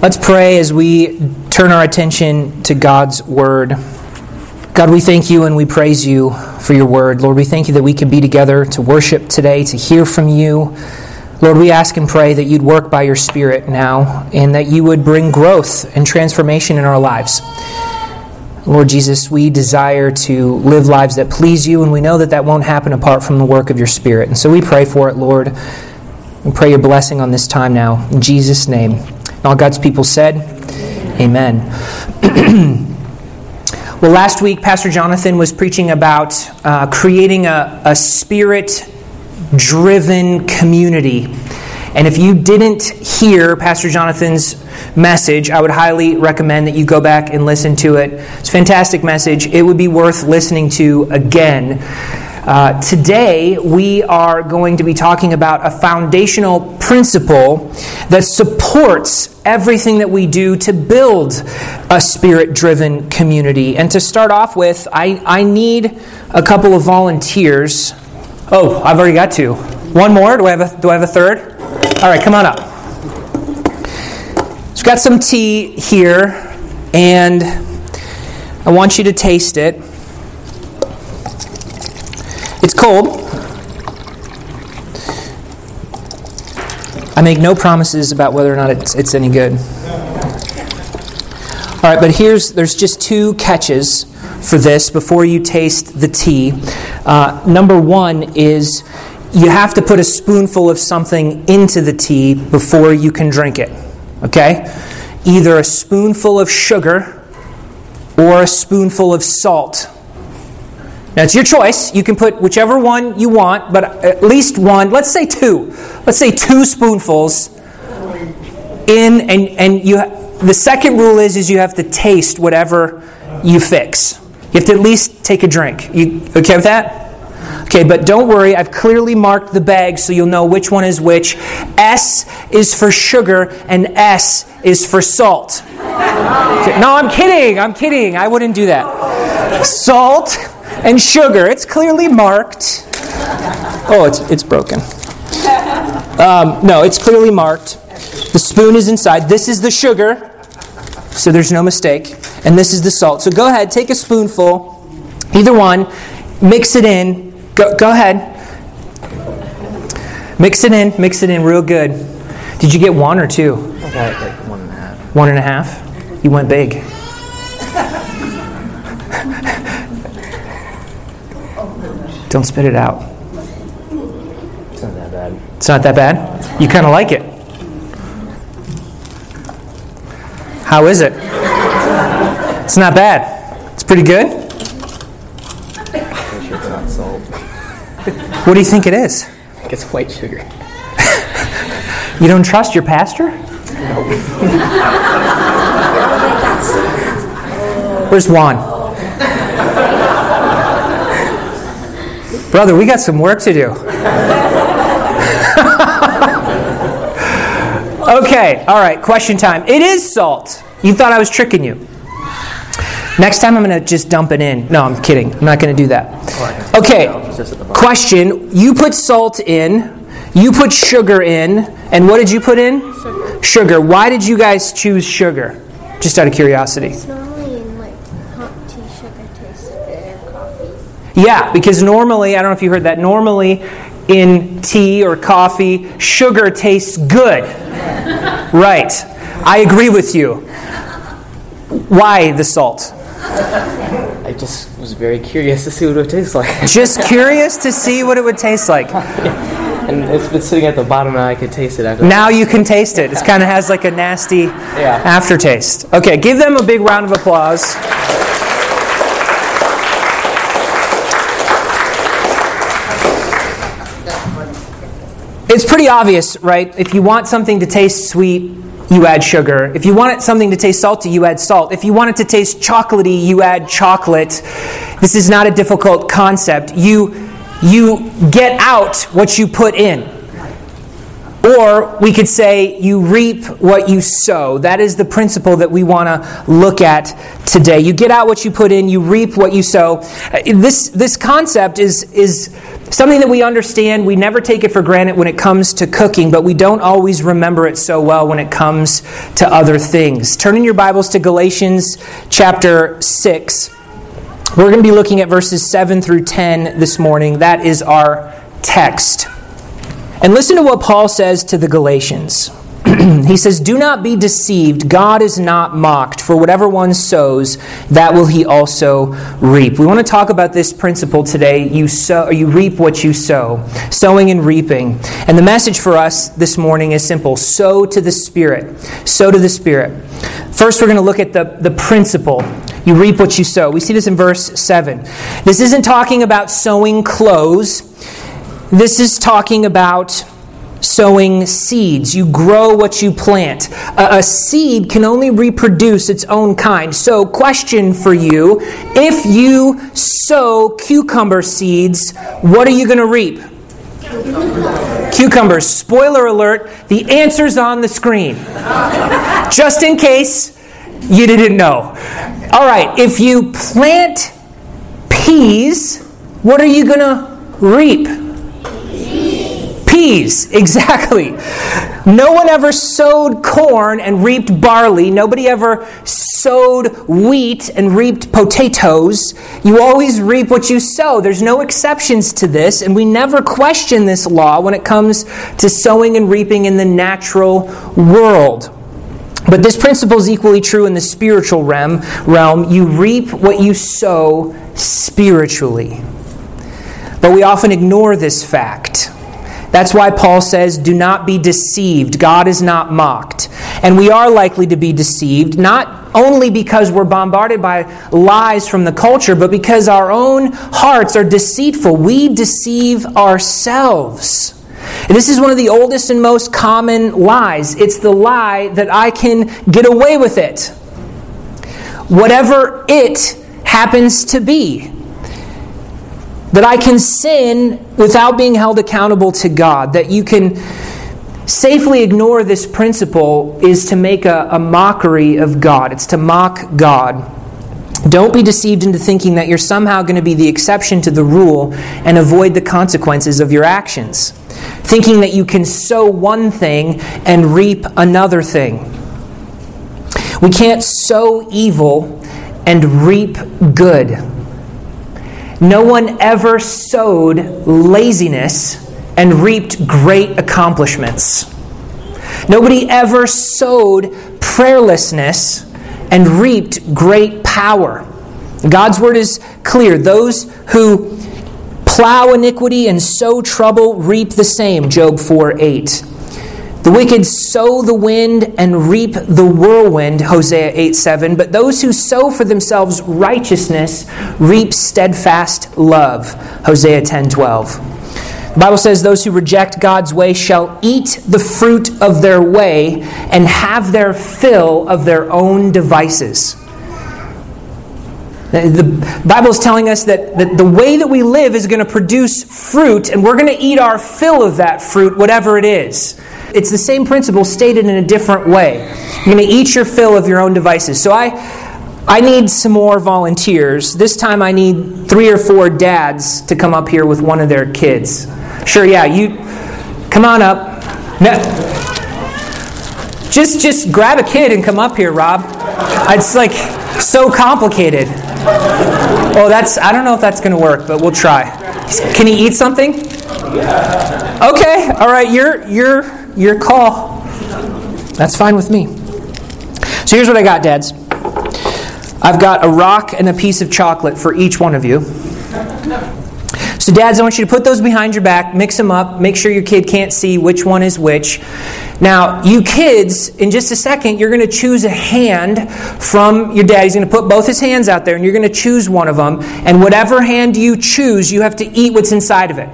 Let's pray as we turn our attention to God's Word. God, we thank you and we praise you for your Word. Lord, we thank you that we can be together to worship today, to hear from you. Lord, we ask and pray that you'd work by your Spirit now and that you would bring growth and transformation in our lives. Lord Jesus, we desire to live lives that please you, and we know that that won't happen apart from the work of your Spirit. And so we pray for it, Lord. We pray your blessing on this time now. In Jesus' name. All God's people said, Amen. well, last week, Pastor Jonathan was preaching about uh, creating a, a spirit driven community. And if you didn't hear Pastor Jonathan's message, I would highly recommend that you go back and listen to it. It's a fantastic message. It would be worth listening to again. Uh, today, we are going to be talking about a foundational principle that supports everything that we do to build a spirit driven community. And to start off with, I, I need a couple of volunteers. Oh, I've already got two. One more? Do I have a, do I have a third? All right, come on up. So, I've got some tea here, and I want you to taste it. Cold. I make no promises about whether or not it's, it's any good. All right, but here's there's just two catches for this before you taste the tea. Uh, number one is you have to put a spoonful of something into the tea before you can drink it. Okay? Either a spoonful of sugar or a spoonful of salt. Now, it's your choice. You can put whichever one you want, but at least one, let's say two. Let's say two spoonfuls in, and, and you, the second rule is, is you have to taste whatever you fix. You have to at least take a drink. You okay with that? Okay, but don't worry, I've clearly marked the bag so you'll know which one is which. S is for sugar and S is for salt. Okay, no, I'm kidding. I'm kidding. I wouldn't do that. Salt and sugar. It's clearly marked. Oh, it's, it's broken. Um, no, it's clearly marked. The spoon is inside. This is the sugar, so there's no mistake. And this is the salt. So go ahead, take a spoonful, either one, mix it in. Go, go ahead. Mix it in, mix it in real good. Did you get one or two? I got like one and a half. One and a half? You went big. Don't spit it out. It's not that bad. It's not that bad? You kind of like it. How is it? It's not bad. It's pretty good. It's not salt. What do you think it is? I think it's white sugar. You don't trust your pastor? No. Where's Juan? Brother, we got some work to do. okay, all right, question time. It is salt. You thought I was tricking you. Next time I'm going to just dump it in. No, I'm kidding. I'm not going to do that. Okay, It's just at the bottom. question. You put salt in, you put sugar in, and what did you put in? Sugar. Why did you guys choose sugar? Just out of curiosity. It's normally in like hot tea, sugar tastes good, or coffee. Yeah, because normally, I don't know if you heard that, normally in tea or coffee, sugar tastes good. Right. I agree with you. Why the salt? I just was very curious to see what it would taste like. Just curious to see what it would taste like. and it's been sitting at the bottom now. I could taste it. After Now you can taste it. It kind of has like a nasty Yeah. aftertaste. Okay, give them a big round of applause. It's pretty obvious, right? If you want something to taste sweet, you add sugar. If you want something to taste salty, you add salt. If you want it to taste chocolatey, you add chocolate. This is not a difficult concept. You you get out what you put in. Or we could say, you reap what you sow. That is the principle that we want to look at today. You get out what you put in, you reap what you sow. This, this concept is, is something that we understand. We never take it for granted when it comes to cooking, but we don't always remember it so well when it comes to other things. Turn in your Bibles to Galatians chapter 6. We're going to be looking at verses 7 through 10 this morning. That is our text. And listen to what Paul says to the Galatians. he says, Do not be deceived. God is not mocked. For whatever one sows, that will he also reap. We want to talk about this principle today. You, sow, you reap what you sow, sowing and reaping. And the message for us this morning is simple sow to the Spirit. Sow to the Spirit. First, we're going to look at the, the principle. You reap what you sow. We see this in verse 7. This isn't talking about sowing clothes. This is talking about sowing seeds. You grow what you plant. A, a, seed can only reproduce its own kind. So, question for you if you sow cucumber seeds, what are you going to reap? Cucumbers. Spoiler alert, the answer's on the screen. Just in case you didn't know. All right, if you plant peas, what are you going to reap? Peas, exactly. No one ever sowed corn and reaped barley. Nobody ever sowed wheat and reaped potatoes. You always reap what you sow. There's no exceptions to this, and we never question this law when it comes to sowing and reaping in the natural world. But this principle is equally true in the spiritual realm. realm. You reap what you sow spiritually. But we often ignore this fact. That's why Paul says, Do not be deceived. God is not mocked. And we are likely to be deceived, not only because we're bombarded by lies from the culture, but because our own hearts are deceitful. We deceive ourselves. And this is one of the oldest and most common lies. It's the lie that I can get away with it. Whatever it happens to be that I can sin without being held accountable to God, that you can safely ignore this principle is to make a, a, mockery of God. It's to mock God. Don't be deceived into thinking that you're somehow going to be the exception to the rule and avoid the consequences of your actions. Thinking that you can sow one thing and reap another thing. We can't sow evil and reap good. No one ever sowed laziness and reaped great accomplishments. Nobody ever sowed prayerlessness and reaped great power. God's word is clear. Those who plow iniquity and sow trouble reap the same. Job 4 8. The wicked sow the wind and reap the whirlwind, Hosea 8 7. But those who sow for themselves righteousness reap steadfast love, Hosea 10 12. The Bible says, Those who reject God's way shall eat the fruit of their way and have their fill of their own devices. The Bible is telling us that, that the way that we live is going to produce fruit, and we're going to eat our fill of that fruit, whatever it is. It's the same principle stated in a different way. You're going to eat your fill of your own devices. So I, I need some more volunteers. This time I need three or four dads to come up here with one of their kids. Sure, yeah, you come on up. No, just just grab a kid and come up here, Rob. It's like so complicated. Oh, that's I don't know if that's going to work, but we'll try. Can he eat something? Okay, all right, your your your call. That's fine with me. So here's what I got, dads. I've got a rock and a piece of chocolate for each one of you. So, dads, I want you to put those behind your back, mix them up, make sure your kid can't see which one is which. Now, you kids, in just a second, you're going to choose a hand from your dad. He's going to put both his hands out there, and you're going to choose one of them. And whatever hand you choose, you have to eat what's inside of it.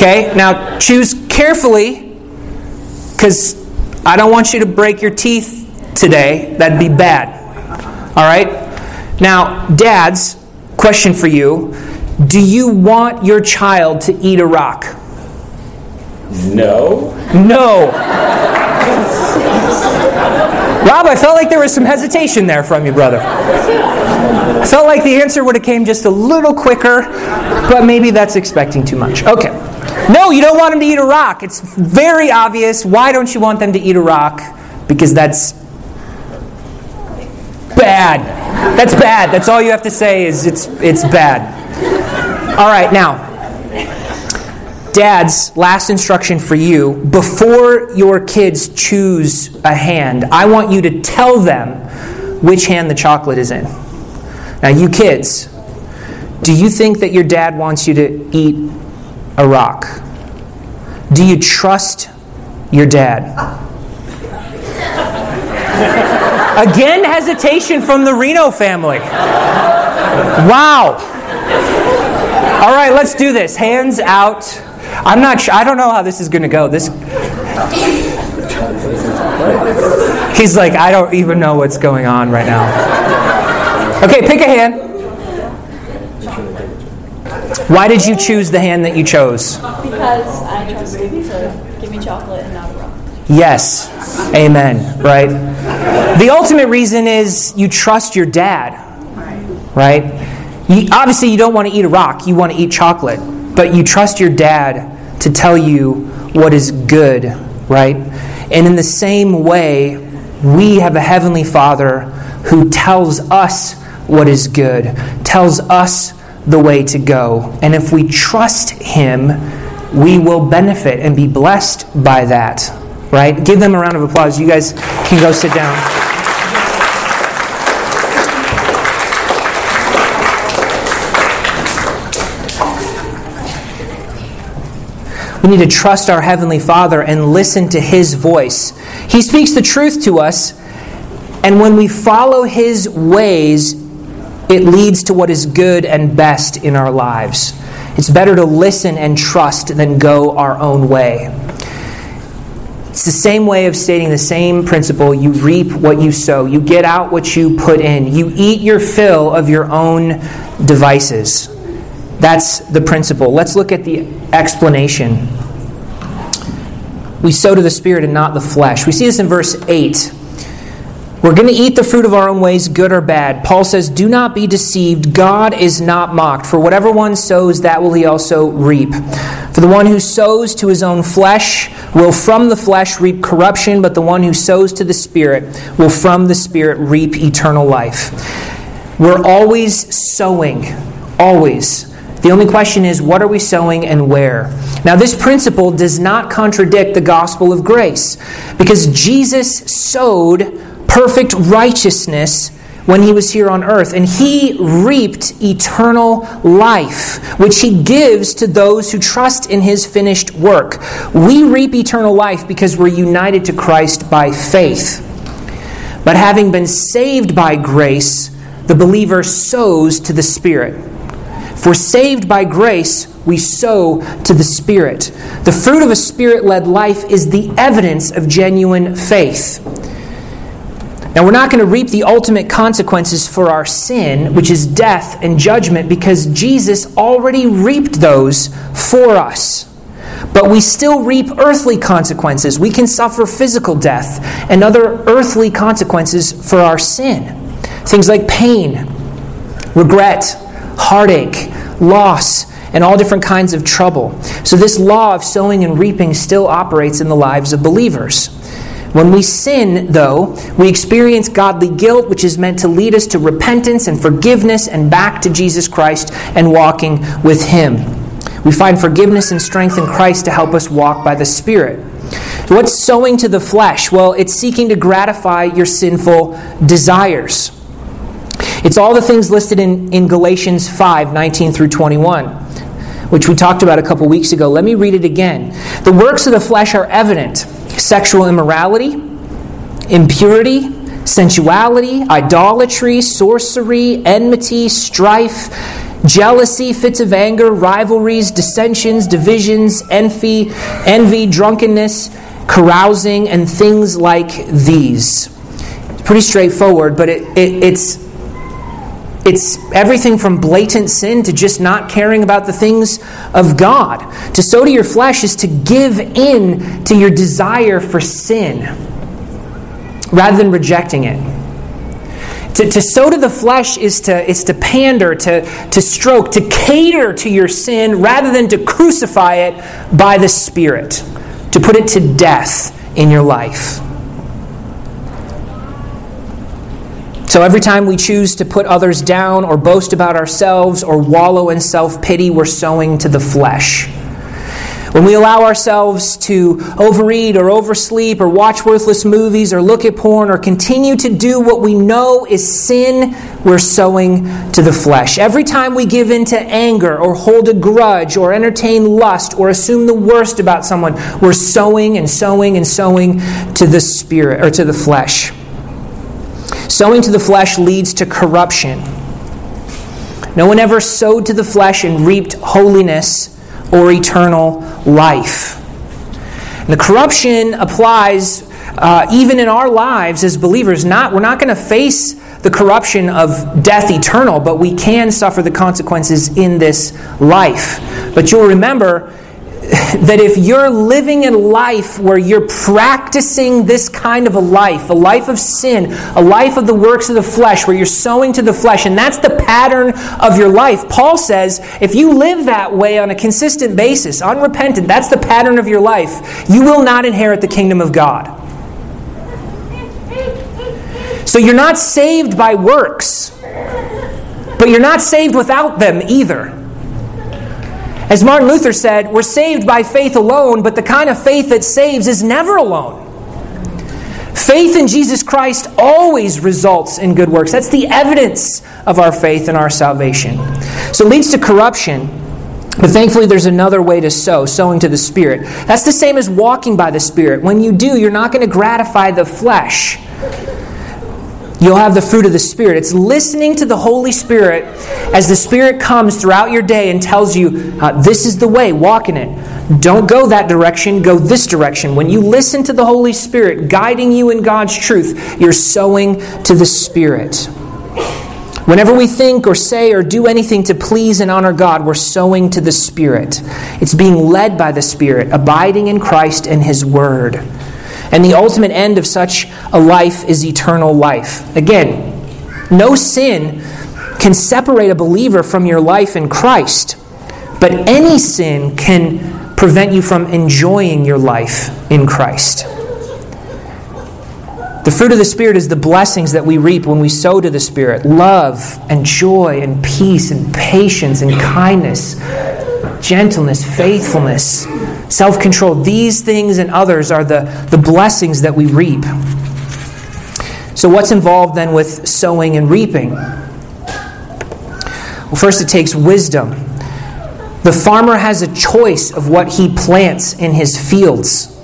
Okay, now choose carefully because I don't want you to break your teeth today. That'd be bad. All right? Now, dads, question for you Do you want your child to eat a rock? No. No. Rob, I felt like there was some hesitation there from you, brother. I felt like the answer would have came just a little quicker, but maybe that's expecting too much. Okay. No, you don't want them to eat a rock. It's very obvious. Why don't you want them to eat a rock? Because that's bad. That's bad. That's all you have to say is it's it's bad. All right, now Dads, last instruction for you before your kids choose a hand, I want you to tell them which hand the chocolate is in. Now, you kids, do you think that your dad wants you to eat a rock? Do you trust your dad? Again, hesitation from the Reno family. Wow. All right, let's do this. Hands out. I'm not sure. I don't know how this is going to go. This. He's like, I don't even know what's going on right now. Okay, pick a hand. Why did you choose the hand that you chose? Because I trust him to give me chocolate and not a rock. Yes. Amen. Right? The ultimate reason is you trust your dad. Right? You, obviously, you don't want to eat a rock, you want to eat chocolate. But you trust your dad to tell you what is good, right? And in the same way, we have a Heavenly Father who tells us what is good, tells us the way to go. And if we trust Him, we will benefit and be blessed by that, right? Give them a round of applause. You guys can go sit down. We need to trust our Heavenly Father and listen to His voice. He speaks the truth to us, and when we follow His ways, it leads to what is good and best in our lives. It's better to listen and trust than go our own way. It's the same way of stating the same principle. You reap what you sow, you get out what you put in, you eat your fill of your own devices. That's the principle. Let's look at the explanation. We sow to the Spirit and not the flesh. We see this in verse 8. We're going to eat the fruit of our own ways, good or bad. Paul says, Do not be deceived. God is not mocked. For whatever one sows, that will he also reap. For the one who sows to his own flesh will from the flesh reap corruption, but the one who sows to the Spirit will from the Spirit reap eternal life. We're always sowing. Always. The only question is, what are we sowing and where? Now, this principle does not contradict the gospel of grace because Jesus sowed perfect righteousness when he was here on earth, and he reaped eternal life, which he gives to those who trust in his finished work. We reap eternal life because we're united to Christ by faith. But having been saved by grace, the believer sows to the Spirit. For saved by grace, we sow to the Spirit. The fruit of a Spirit led life is the evidence of genuine faith. Now, we're not going to reap the ultimate consequences for our sin, which is death and judgment, because Jesus already reaped those for us. But we still reap earthly consequences. We can suffer physical death and other earthly consequences for our sin. Things like pain, regret, heartache, loss, and all different kinds of trouble. So, this law of sowing and reaping still operates in the lives of believers. When we sin, though, we experience godly guilt, which is meant to lead us to repentance and forgiveness and back to Jesus Christ and walking with Him. We find forgiveness and strength in Christ to help us walk by the Spirit. What's sowing to the flesh? Well, it's seeking to gratify your sinful desires. It's all the things listed in, in Galatians 5 19 through 21, which we talked about a couple weeks ago. Let me read it again. The works of the flesh are evident sexual immorality, impurity, sensuality, idolatry, sorcery, enmity, strife, jealousy, fits of anger, rivalries, dissensions, divisions, envy, envy, drunkenness, carousing, and things like these. It's pretty straightforward, but it, it, it's It's everything from blatant sin to just not caring about the things of God. To sow to your flesh is to give in to your desire for sin rather than rejecting it. To, to sow to the flesh is to, is to pander, to, to stroke, to cater to your sin rather than to crucify it by the Spirit, to put it to death in your life. So every time we choose to put others down or boast about ourselves or wallow in self pity, we're sowing to the flesh. When we allow ourselves to overeat or oversleep or watch worthless movies or look at porn or continue to do what we know is sin, we're sowing to the flesh. Every time we give in to anger or hold a grudge or entertain lust or assume the worst about someone, we're sowing and sowing and sowing to the spirit or to the flesh. Sowing to the flesh leads to corruption. No one ever sowed to the flesh and reaped holiness or eternal life. And the corruption applies uh, even in our lives as believers. Not, we're not going to face the corruption of death eternal, but we can suffer the consequences in this life. But you'll remember that if you're living a life where you're practicing this kind of a life, a life of sin, a life of the works of the flesh, where you're sowing to the flesh, and that's the pattern of your life, Paul says if you live that way on a consistent basis, unrepentant, that's the pattern of your life, you will not inherit the kingdom of God. So you're not saved by works, but you're not saved without them either. As Martin Luther said, we're saved by faith alone, but the kind of faith that saves is never alone. Faith in Jesus Christ always results in good works. That's the evidence of our faith and our salvation. So it leads to corruption. But thankfully, there's another way to sow, sowing to the Spirit. That's the same as walking by the Spirit. When you do, you're not going to gratify the flesh you'll have the fruit of the Spirit. It's listening to the Holy Spirit as the Spirit comes throughout your day and tells you, uh, this is the way, walk in it. Don't go that direction, go this direction. When you listen to the Holy Spirit guiding you in God's truth, you're sowing to the Spirit. Whenever we think or say or do anything to please and honor God, we're sowing to the Spirit. It's being led by the Spirit, abiding in Christ and His Word. And the ultimate end of such a life is eternal life. Again, no sin can separate a believer from your life in Christ, but any sin can prevent you from enjoying your life in Christ. The fruit of the Spirit is the blessings that we reap when we sow to the Spirit love and joy and peace and patience and kindness, gentleness, faithfulness, self control. These things and others are the, the blessings that we reap. So, what's involved then with sowing and reaping? Well, first, it takes wisdom. The farmer has a choice of what he plants in his fields.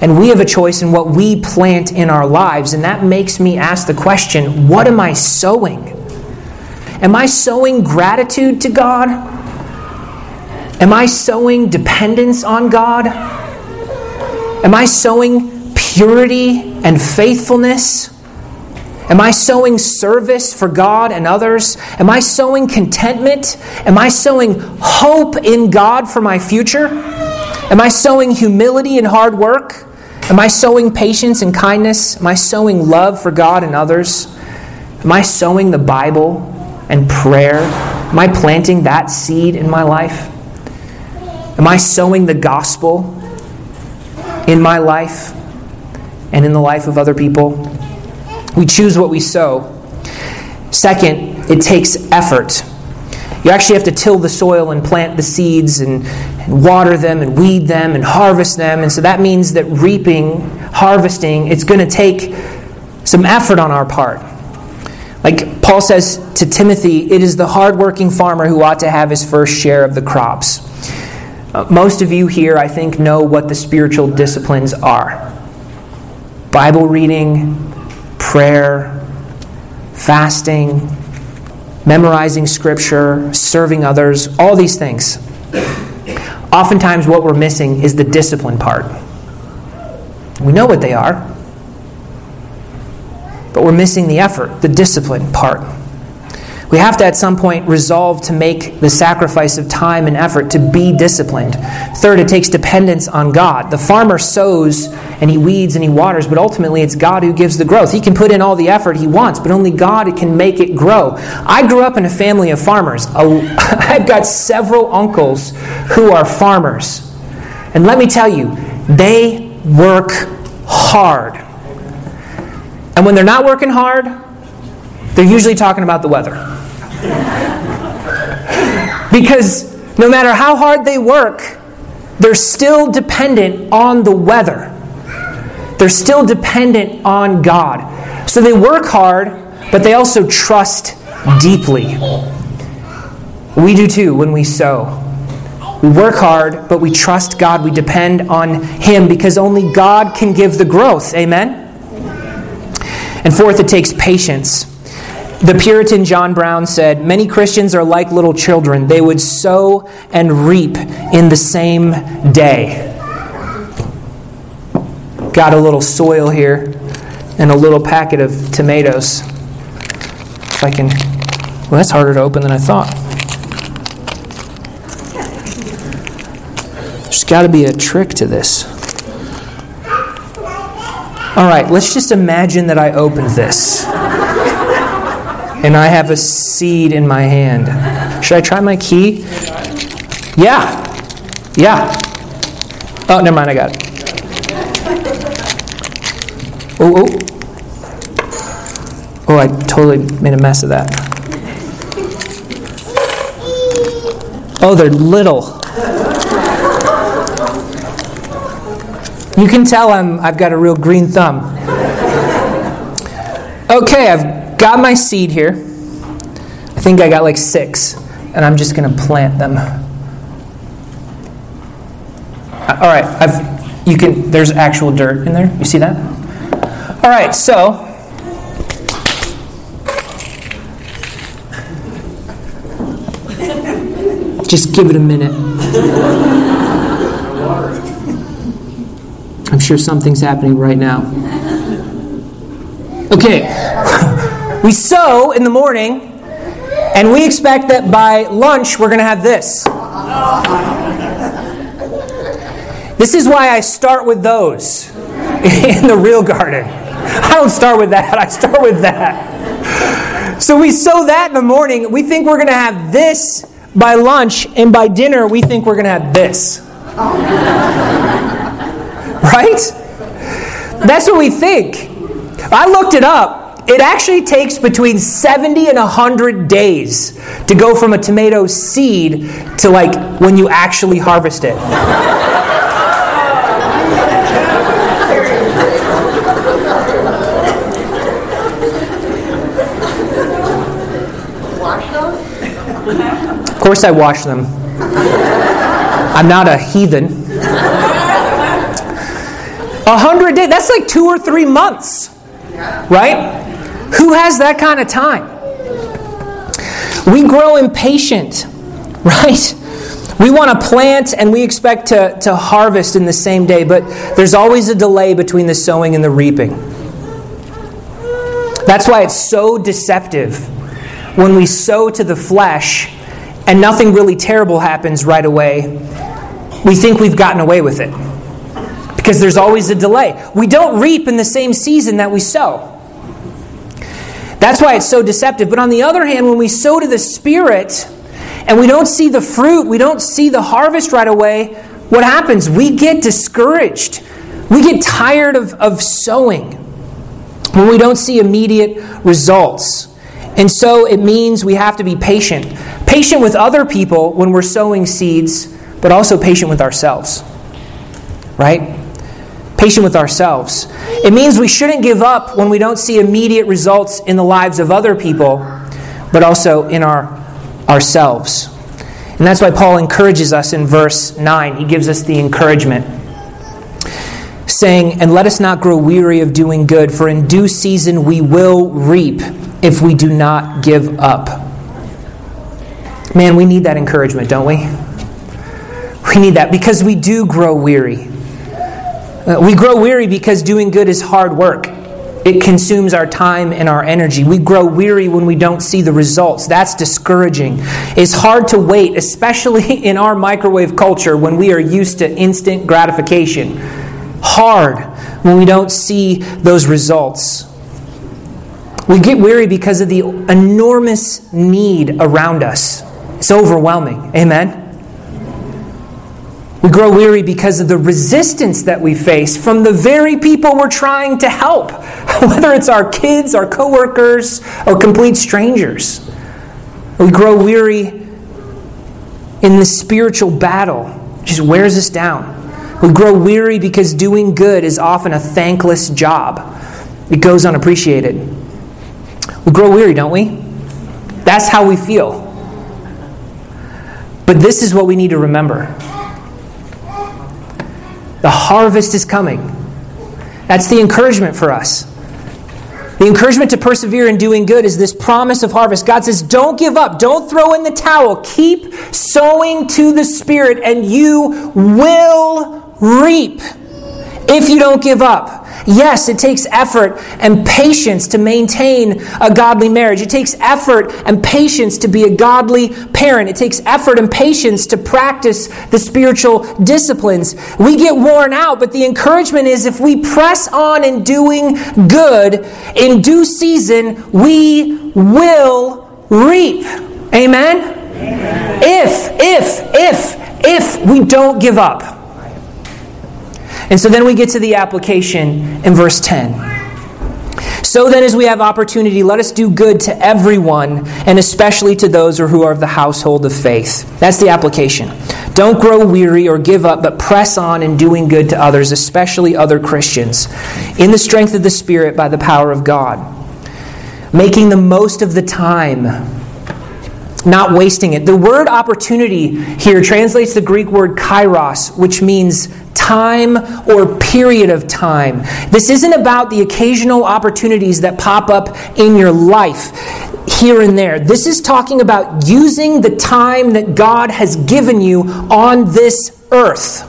And we have a choice in what we plant in our lives. And that makes me ask the question what am I sowing? Am I sowing gratitude to God? Am I sowing dependence on God? Am I sowing purity and faithfulness? Am I sowing service for God and others? Am I sowing contentment? Am I sowing hope in God for my future? Am I sowing humility and hard work? Am I sowing patience and kindness? Am I sowing love for God and others? Am I sowing the Bible and prayer? Am I planting that seed in my life? Am I sowing the gospel in my life and in the life of other people? We choose what we sow. Second, it takes effort. You actually have to till the soil and plant the seeds and, and, water them and weed them and harvest them. And so that means that reaping, harvesting, it's going to take some effort on our part. Like Paul says to Timothy, it is the hardworking farmer who ought to have his first share of the crops. Uh, most of you here, I think, know what the spiritual disciplines are Bible reading, prayer, fasting, memorizing scripture, serving others, all these things. Oftentimes, what we're missing is the discipline part. We know what they are, but we're missing the effort, the discipline part. We have to at some point resolve to make the sacrifice of time and effort to be disciplined. Third, it takes dependence on God. The farmer sows and he weeds and he waters, but ultimately it's God who gives the growth. He can put in all the effort he wants, but only God can make it grow. I grew up in a family of farmers. I've got several uncles who are farmers. And let me tell you, they work hard. And when they're not working hard, they're usually talking about the weather. because no matter how hard they work, they're still dependent on the weather. They're still dependent on God. So they work hard, but they also trust deeply. We do too when we sow. We work hard, but we trust God. We depend on Him because only God can give the growth. Amen? And fourth, it takes patience. The Puritan John Brown said, Many Christians are like little children. They would sow and reap in the same day. Got a little soil here and a little packet of tomatoes. If I can. Well, that's harder to open than I thought. There's got to be a trick to this. All right, let's just imagine that I opened this and I have a seed in my hand. Should I try my key? Yeah. Yeah. Oh, never mind, I got it. Oh, oh. Oh, I totally made a mess of that. Oh, they're little. You can tell I'm, I've got a real green thumb. Okay, I've got my seed here. I think I got like six, and I'm just going to plant them. Uh, all right, I've, you can. There's actual dirt in there. You see that? All right, so just give it a minute. I'm sure something's happening right now. Okay, we sow in the morning, and we expect that by lunch we're going to have this. This is why I start with those in the real garden. I don't start with that, I start with that. So we sow that in the morning. We think we're going to have this by lunch, and by dinner, we think we're going to have this. Right? That's what we think. I looked it up. It actually takes between 70 and 100 days to go from a tomato seed to like when you actually harvest it. Course, I wash them. I'm not a heathen. A hundred days, that's like two or three months, right? Who has that kind of time? We grow impatient, right? We want to plant and we expect to, to harvest in the same day, but there's always a delay between the sowing and the reaping. That's why it's so deceptive when we sow to the flesh and nothing really terrible happens right away. We think we've gotten away with it because there's always a delay. We don't reap in the same season that we sow. That's why it's so deceptive. But on the other hand, when we sow to the Spirit and we don't see the fruit, we don't see the harvest right away, what happens? We get discouraged. We get tired of, of sowing when we don't see immediate results. And so it means we have to be patient. Patient with other people when we're sowing seeds, but also patient with ourselves. Right? Patient with ourselves. It means we shouldn't give up when we don't see immediate results in the lives of other people, but also in our ourselves. And that's why Paul encourages us in verse 9. He gives us the encouragement saying, And let us not grow weary of doing good, for in due season we will reap if we do not give up. Man, we need that encouragement, don't we? We need that because we do grow weary. Uh, we grow weary because doing good is hard work. it consumes our time and our energy. We grow weary when we don't see the results. That's discouraging. It's hard to wait, especially in our microwave culture when we are used to instant gratification. Hard when we don't see those results. We get weary because of the enormous need around us. It's overwhelming. Amen? We grow weary because of the resistance that we face from the very people we're trying to help, whether it's our kids, our coworkers, or complete strangers. We grow weary in the spiritual battle, just wears us down. We grow weary because doing good is often a thankless job. It goes unappreciated. We grow weary, don't we? That's how we feel. But this is what we need to remember the harvest is coming. That's the encouragement for us. The encouragement to persevere in doing good is this promise of harvest. God says, Don't give up. Don't throw in the towel. Keep sowing to the Spirit, and you will reap if you don't give up. Yes, it takes effort and patience to maintain a godly marriage. It takes effort and patience to be a godly parent. It takes effort and patience to practice the spiritual disciplines. We get worn out, but the encouragement is if we press on in doing good in due season, we will reap. Amen? Amen. If, if, if, if we don't give up. And so then we get to the application in verse 10. So then, as we have opportunity, let us do good to everyone, and especially to those who are of the household of faith. That's the application. Don't grow weary or give up, but press on in doing good to others, especially other Christians, in the strength of the Spirit by the power of God. Making the most of the time, not wasting it. The word opportunity here translates the Greek word kairos, which means time or period of time. This isn't about the occasional opportunities that pop up in your life here and there. This is talking about using the time that God has given you on this earth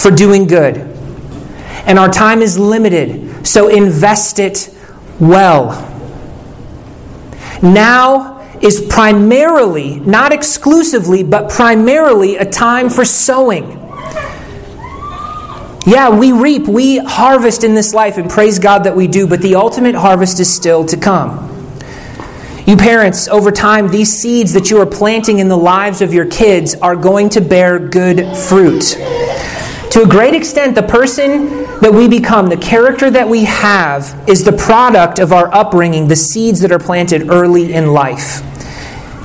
for doing good. And our time is limited, so invest it well. Now, is primarily, not exclusively, but primarily a time for sowing. Yeah, we reap, we harvest in this life, and praise God that we do, but the ultimate harvest is still to come. You parents, over time, these seeds that you are planting in the lives of your kids are going to bear good fruit. To a great extent, the person that we become, the character that we have, is the product of our upbringing, the seeds that are planted early in life.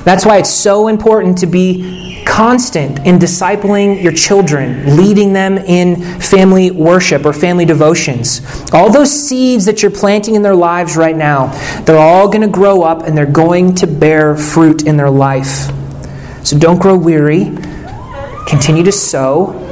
That's why it's so important to be constant in discipling your children, leading them in family worship or family devotions. All those seeds that you're planting in their lives right now, they're all going to grow up and they're going to bear fruit in their life. So don't grow weary. Continue to sow.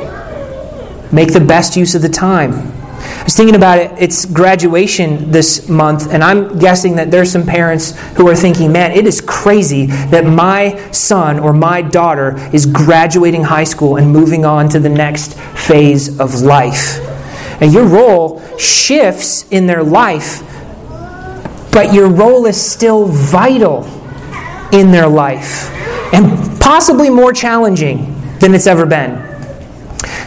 Make the best use of the time. I was thinking about it. It's graduation this month, and I'm guessing that there's some parents who are thinking, man, it is crazy that my son or my daughter is graduating high school and moving on to the next phase of life. And your role shifts in their life, but your role is still vital in their life and possibly more challenging than it's ever been.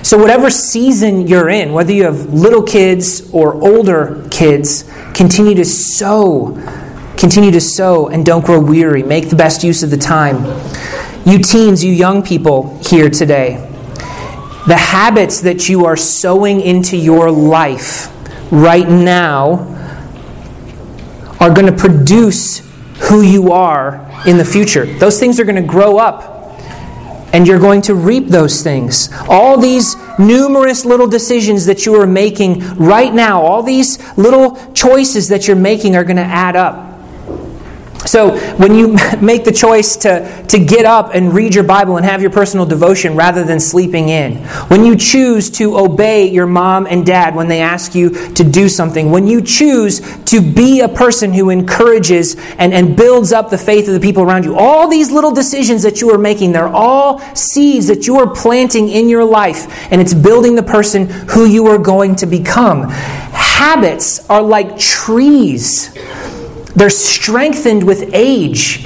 So, whatever season you're in, whether you have little kids or older kids, continue to sow. Continue to sow and don't grow weary. Make the best use of the time. You teens, you young people here today, the habits that you are sowing into your life right now are going to produce who you are in the future. Those things are going to grow up and you're going to reap those things. All these numerous little decisions that you are making right now, all these little choices that you're making are going to add up. So, when you make the choice to, to get up and read your Bible and have your personal devotion rather than sleeping in, when you choose to obey your mom and dad when they ask you to do something, when you choose to be a person who encourages and, and builds up the faith of the people around you, all these little decisions that you are making, they're all seeds that you are planting in your life, and it's building the person who you are going to become. Habits are like trees they're strengthened with age.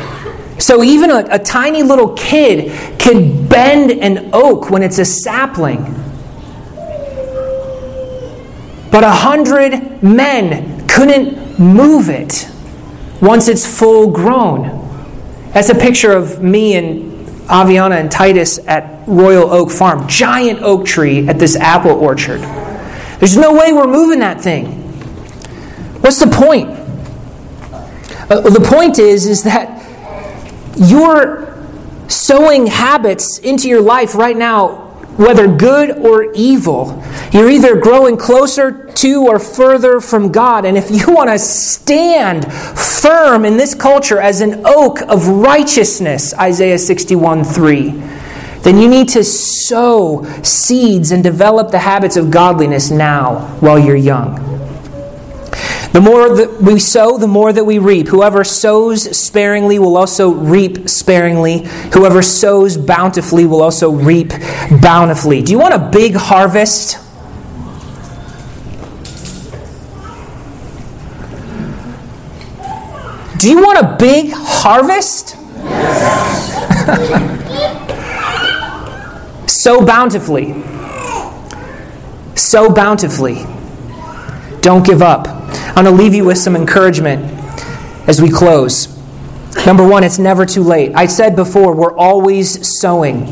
So even a, a, tiny little kid can bend an oak when it's a sapling. But a hundred men couldn't move it once it's full grown. That's a picture of me and Aviana and Titus at Royal Oak Farm. Giant oak tree at this apple orchard. There's no way we're moving that thing. What's the point? Uh, the point is, is that you're sowing habits into your life right now, whether good or evil. You're either growing closer to or further from God. And if you want to stand firm in this culture as an oak of righteousness, Isaiah 61 3, then you need to sow seeds and develop the habits of godliness now while you're young. The more that we sow, the more that we reap. Whoever sows sparingly will also reap sparingly. Whoever sows bountifully will also reap bountifully. Do you want a big harvest? Do you want a big harvest? Yes. sow bountifully. Sow bountifully. Don't give up. I'm going to leave you with some encouragement as we close. Number one, it's never too late. I said before, we're always sowing.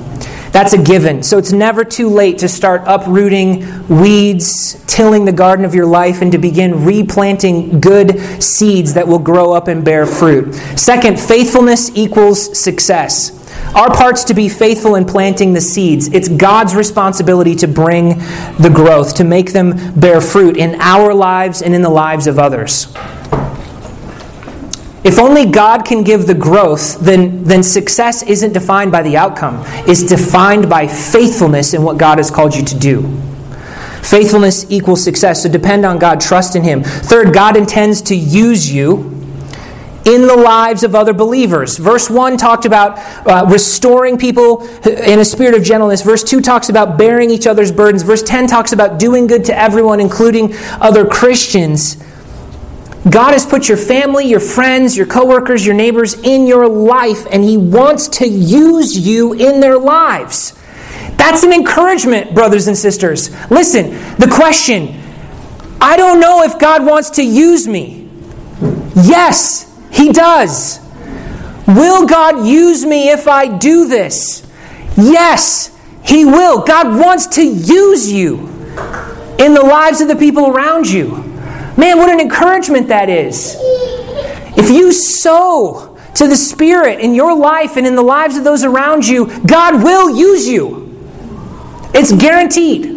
That's a given. So it's never too late to start uprooting weeds, tilling the garden of your life, and to begin replanting good seeds that will grow up and bear fruit. Second, faithfulness equals success. Our part's to be faithful in planting the seeds. It's God's responsibility to bring the growth, to make them bear fruit in our lives and in the lives of others. If only God can give the growth, then, then success isn't defined by the outcome. It's defined by faithfulness in what God has called you to do. Faithfulness equals success. So depend on God, trust in Him. Third, God intends to use you in the lives of other believers. Verse 1 talked about uh, restoring people in a spirit of gentleness. Verse 2 talks about bearing each other's burdens. Verse 10 talks about doing good to everyone, including other Christians. God has put your family, your friends, your coworkers, your neighbors in your life, and He wants to use you in their lives. That's an encouragement, brothers and sisters. Listen, the question I don't know if God wants to use me. Yes, he does. Will God use me if I do this? Yes, He will. God wants to use you in the lives of the people around you. Man, what an encouragement that is. If you sow to the Spirit in your life and in the lives of those around you, God will use you. It's guaranteed.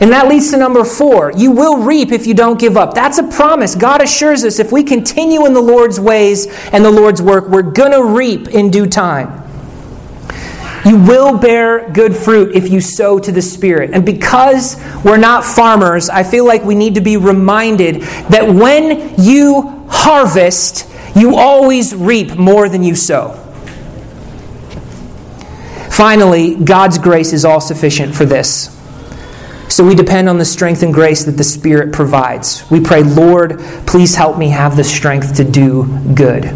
And that leads to number four. You will reap if you don't give up. That's a promise. God assures us if we continue in the Lord's ways and the Lord's work, we're going to reap in due time. You will bear good fruit if you sow to the Spirit. And because we're not farmers, I feel like we need to be reminded that when you harvest, you always reap more than you sow. Finally, God's grace is all sufficient for this. So we depend on the strength and grace that the Spirit provides. We pray, Lord, please help me have the strength to do good.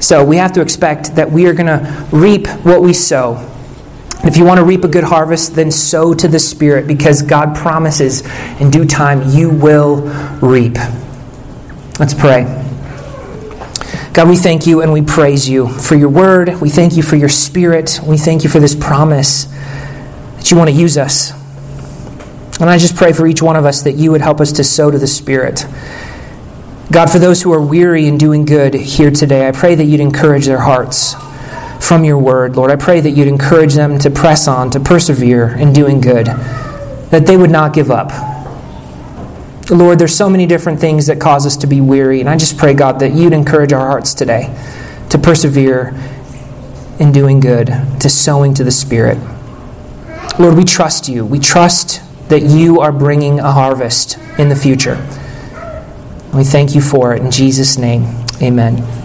So we have to expect that we are going to reap what we sow. If you want to reap a good harvest, then sow to the Spirit because God promises in due time you will reap. Let's pray. God, we thank you and we praise you for your word. We thank you for your spirit. We thank you for this promise that you want to use us. And I just pray for each one of us that you would help us to sow to the Spirit. God, for those who are weary in doing good here today, I pray that you'd encourage their hearts from your word. Lord, I pray that you'd encourage them to press on, to persevere in doing good, that they would not give up. Lord, there's so many different things that cause us to be weary, and I just pray, God, that you'd encourage our hearts today to persevere in doing good, to sowing to the Spirit. Lord, we trust you. We trust that you are bringing a harvest in the future. We thank you for it. In Jesus' name, amen.